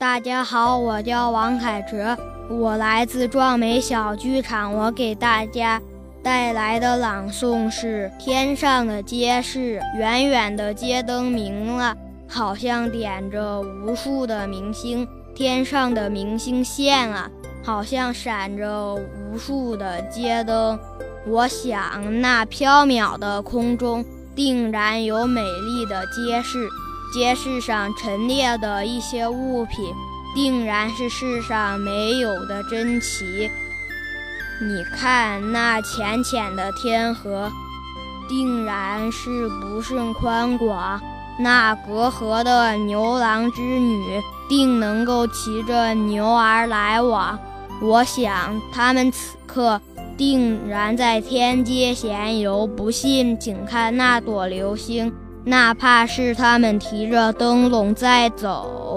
大家好，我叫王凯哲，我来自壮美小剧场。我给大家带来的朗诵是《天上的街市》。远远的街灯明了，好像点着无数的明星。天上的明星现了，好像闪着无数的街灯。我想，那缥缈的空中定然有美丽的街市。街市上陈列的一些物品，定然是世上没有的珍奇。你看那浅浅的天河，定然是不甚宽广。那隔河的牛郎织女，定能够骑着牛儿来往。我想他们此刻定然在天街闲游。不信，请看那朵流星。哪怕是他们提着灯笼在走。